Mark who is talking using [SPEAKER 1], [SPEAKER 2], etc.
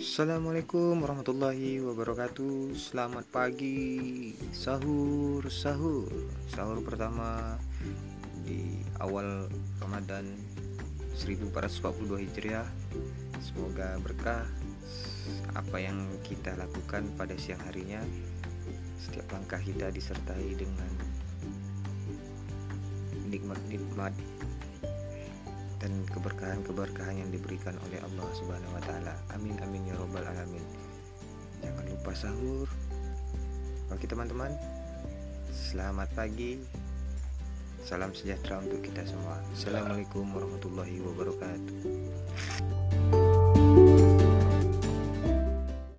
[SPEAKER 1] Assalamualaikum warahmatullahi wabarakatuh. Selamat pagi. Sahur Sahur. Sahur pertama Di awal Ramadan 1442 Hijriah. Semoga berkah Apa yang kita lakukan pada siang harinya. Setiap langkah kita disertai dengan Nikmat-nikmat dan keberkahan-keberkahan yang diberikan oleh Allah Subhanahu wa taala. Amin amin ya robbal alamin. Jangan lupa sahur. Oke teman-teman. Selamat pagi. Salam sejahtera untuk kita semua. Assalamualaikum warahmatullahi wabarakatuh.